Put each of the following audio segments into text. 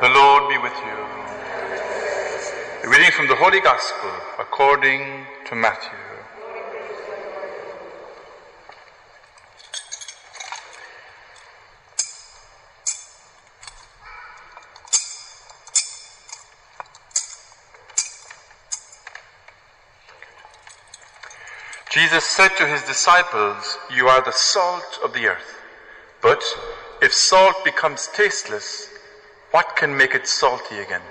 The Lord be with you. A reading from the Holy Gospel according to Matthew. Jesus said to his disciples, You are the salt of the earth. But if salt becomes tasteless, what can make it salty again?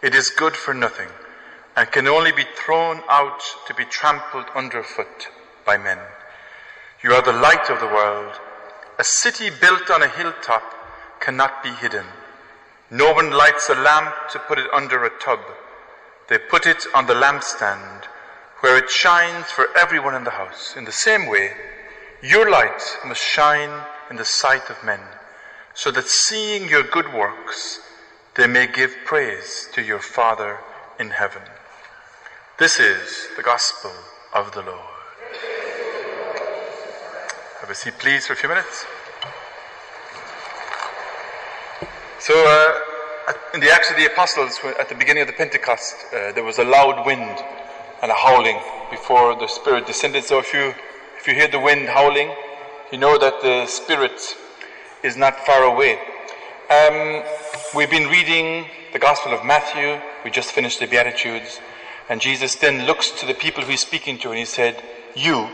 It is good for nothing and can only be thrown out to be trampled underfoot by men. You are the light of the world. A city built on a hilltop cannot be hidden. No one lights a lamp to put it under a tub. They put it on the lampstand where it shines for everyone in the house. In the same way, your light must shine in the sight of men, so that seeing your good works, they may give praise to your Father in heaven. This is the gospel of the Lord. Have a seat, please, for a few minutes. So, uh, in the Acts of the Apostles, at the beginning of the Pentecost, uh, there was a loud wind and a howling before the Spirit descended. So if you, if you hear the wind howling, you know that the Spirit is not far away. Um, we've been reading the Gospel of Matthew. We just finished the Beatitudes. And Jesus then looks to the people who he's speaking to and he said, You,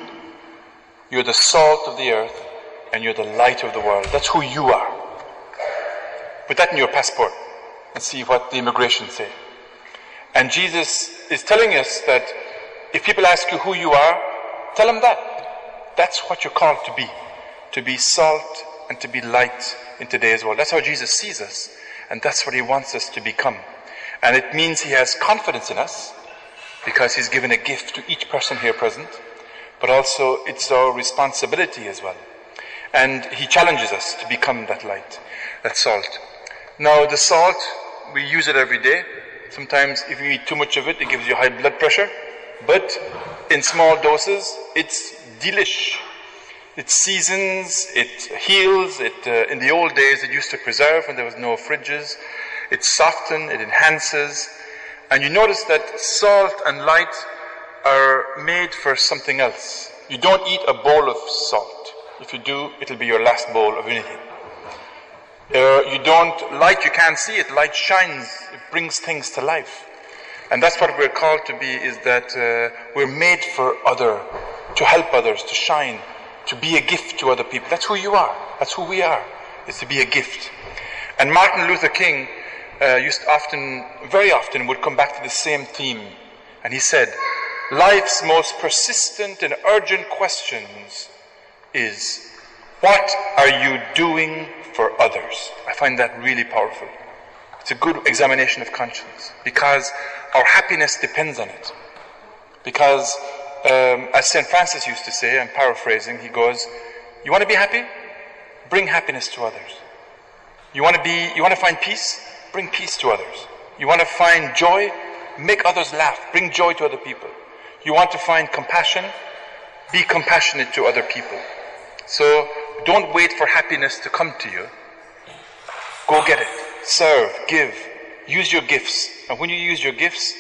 you're the salt of the earth and you're the light of the world. That's who you are. Put that in your passport and see what the immigration say. And Jesus is telling us that if people ask you who you are, tell them that. That's what you're called to be. To be salt and to be light in today's world. That's how Jesus sees us. And that's what he wants us to become. And it means he has confidence in us because he's given a gift to each person here present. But also it's our responsibility as well. And he challenges us to become that light, that salt. Now the salt, we use it every day. Sometimes if you eat too much of it, it gives you high blood pressure. But in small doses, it's delish. It seasons, it heals. It, uh, in the old days, it used to preserve when there was no fridges. It softens, it enhances. And you notice that salt and light are made for something else. You don't eat a bowl of salt. If you do, it'll be your last bowl of anything. Uh, you don't, light you can't see it, light shines, it brings things to life. And that's what we're called to be, is that uh, we're made for other, to help others, to shine, to be a gift to other people. That's who you are. That's who we are, is to be a gift. And Martin Luther King uh, used often, very often, would come back to the same theme. And he said, life's most persistent and urgent questions is, what are you doing for others? I find that really powerful. It's a good examination of conscience because our happiness depends on it. Because, um, as St. Francis used to say, I'm paraphrasing, he goes, You want to be happy? Bring happiness to others. You want to be, you want to find peace? Bring peace to others. You want to find joy? Make others laugh. Bring joy to other people. You want to find compassion? Be compassionate to other people. So don't wait for happiness to come to you. Go get it. Serve, give, use your gifts. And when you use your gifts,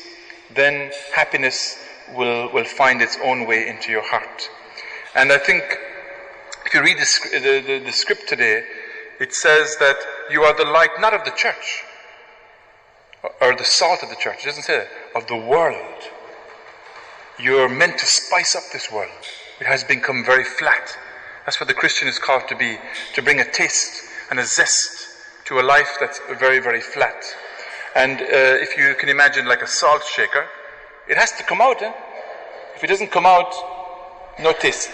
then happiness will, will find its own way into your heart. And I think if you read the, the, the, the script today, it says that you are the light not of the church or the salt of the church. It doesn't say that, of the world. You're meant to spice up this world. It has become very flat. That's what the Christian is called to be, to bring a taste and a zest to a life that's very, very flat. And uh, if you can imagine like a salt shaker, it has to come out. Eh? If it doesn't come out, no taste.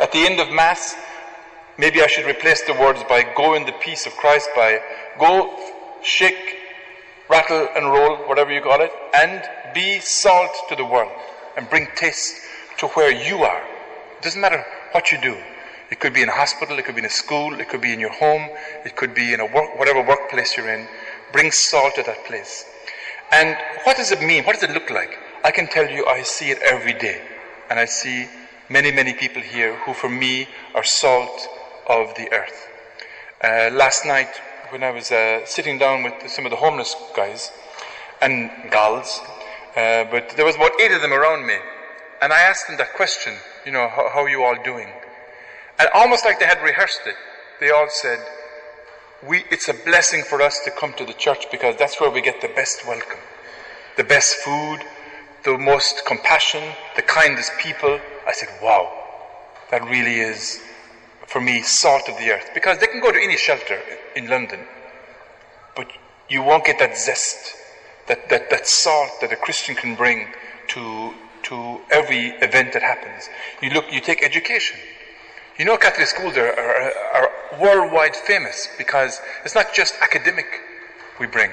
At the end of Mass, maybe I should replace the words by go in the peace of Christ by go, shake, rattle and roll, whatever you call it, and be salt to the world and bring taste to where you are. It doesn't matter what you do. It could be in a hospital, it could be in a school, it could be in your home, it could be in a work, whatever workplace you're in. Bring salt to that place. And what does it mean? What does it look like? I can tell you I see it every day. And I see many, many people here who for me are salt of the earth. Uh, last night, when I was uh, sitting down with some of the homeless guys and gals, uh, but there was about eight of them around me, and I asked them that question, you know, how, how are you all doing? And almost like they had rehearsed it, they all said, we, it's a blessing for us to come to the church because that's where we get the best welcome, the best food, the most compassion, the kindest people. I said, wow, that really is, for me, salt of the earth. Because they can go to any shelter in London, but you won't get that zest, that, that, that salt that a Christian can bring to, to every event that happens. You look, you take education. You know, Catholic schools are, are, are worldwide famous because it's not just academic we bring.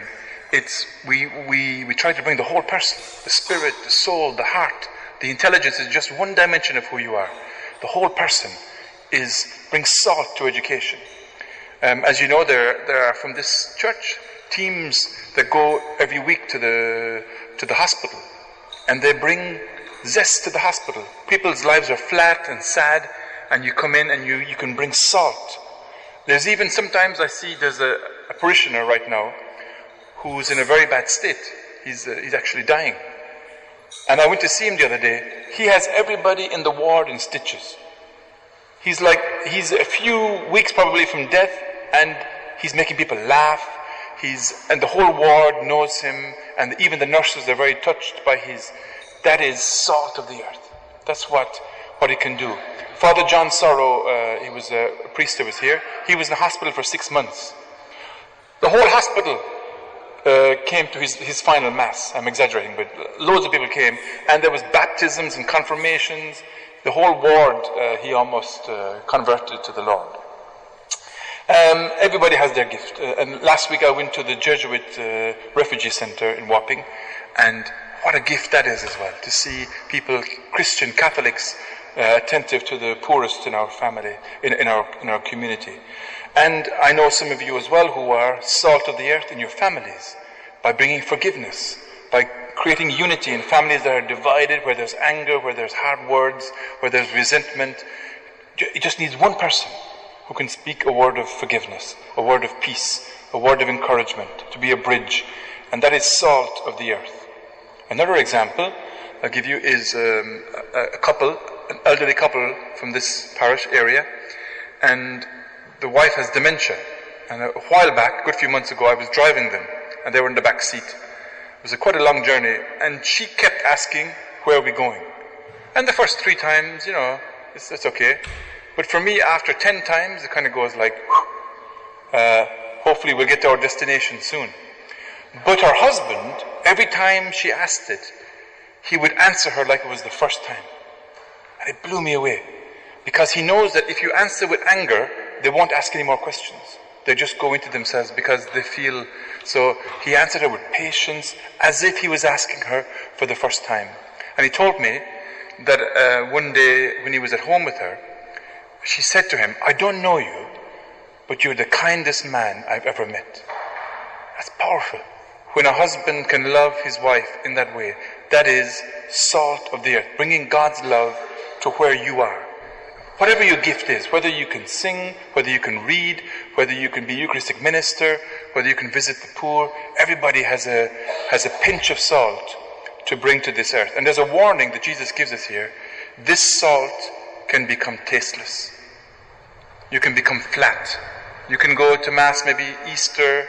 It's, we, we, we try to bring the whole person, the spirit, the soul, the heart. The intelligence is just one dimension of who you are. The whole person is, brings salt to education. Um, as you know, there, there are from this church teams that go every week to the, to the hospital and they bring zest to the hospital. People's lives are flat and sad and you come in and you, you can bring salt. There's even sometimes I see there's a, a parishioner right now who's in a very bad state. He's, uh, he's actually dying. And I went to see him the other day. He has everybody in the ward in stitches. He's like, he's a few weeks probably from death, and he's making people laugh. He's, and the whole ward knows him, and even the nurses are very touched by his, that is salt of the earth. That's what, what he can do. Father John Sorrow, uh, he was a priest who was here. He was in the hospital for six months. The whole hospital uh, came to his, his final mass. I'm exaggerating, but loads of people came, and there was baptisms and confirmations. The whole ward, uh, he almost uh, converted to the Lord. Um, everybody has their gift. Uh, and last week I went to the Jesuit uh, refugee center in Wapping, and what a gift that is as well to see people, Christian Catholics, uh, attentive to the poorest in our family, in, in, our in our community. And I know some of you as well who are salt of the earth in your families by bringing forgiveness, by creating unity in families that are divided, where there's anger, where there's hard words, where there's resentment. It just needs one person who can speak a word of forgiveness, a word of peace, a word of encouragement, to be a bridge. And that is salt of the earth. Another example I'll give you is um, a, a couple, an elderly couple from this parish area, and the wife has dementia. And a while back, a good few months ago, I was driving them, and they were in the back seat. It was a quite a long journey, and she kept asking, Where are we going? And the first three times, you know, it's, it's okay. But for me, after ten times, it kind of goes like, uh, hopefully we'll get to our destination soon. But her husband, every time she asked it, he would answer her like it was the first time. And it blew me away. Because he knows that if you answer with anger, they won't ask any more questions. They just go into themselves because they feel. So he answered her with patience, as if he was asking her for the first time. And he told me that uh, one day when he was at home with her, she said to him, I don't know you, but you're the kindest man I've ever met. That's powerful. When a husband can love his wife in that way, that is salt of the earth, bringing God's love to where you are. Whatever your gift is, whether you can sing, whether you can read, whether you can be Eucharistic minister, whether you can visit the poor, everybody has a, has a pinch of salt to bring to this earth. And there's a warning that Jesus gives us here. This salt can become tasteless. You can become flat. You can go to Mass, maybe Easter,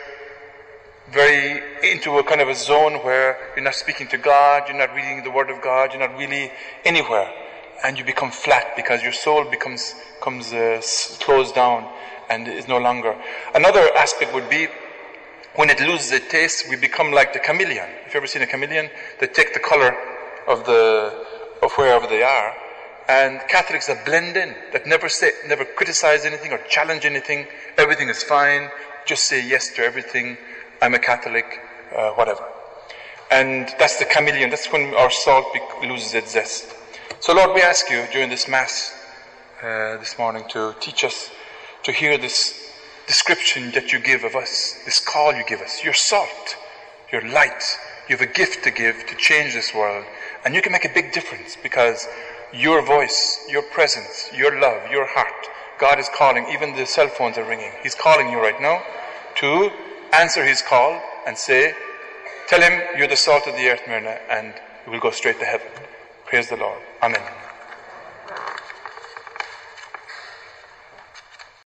very into a kind of a zone where you're not speaking to God, you're not reading the Word of God, you're not really anywhere and you become flat because your soul becomes comes uh, closed down and is no longer. Another aspect would be when it loses its taste, we become like the chameleon. If you ever seen a chameleon, they take the color of the of wherever they are, and Catholics that blend in, that never say, never criticize anything or challenge anything. Everything is fine. Just say yes to everything. I'm a Catholic, uh, whatever. And that's the chameleon. That's when our salt loses its zest. So, Lord, we ask you during this Mass uh, this morning to teach us to hear this description that you give of us, this call you give us. You're salt, you're light, you have a gift to give to change this world, and you can make a big difference because your voice, your presence, your love, your heart, God is calling. Even the cell phones are ringing. He's calling you right now to answer his call and say, Tell him you're the salt of the earth, Myrna, and you will go straight to heaven. Praise the Lord. Amen.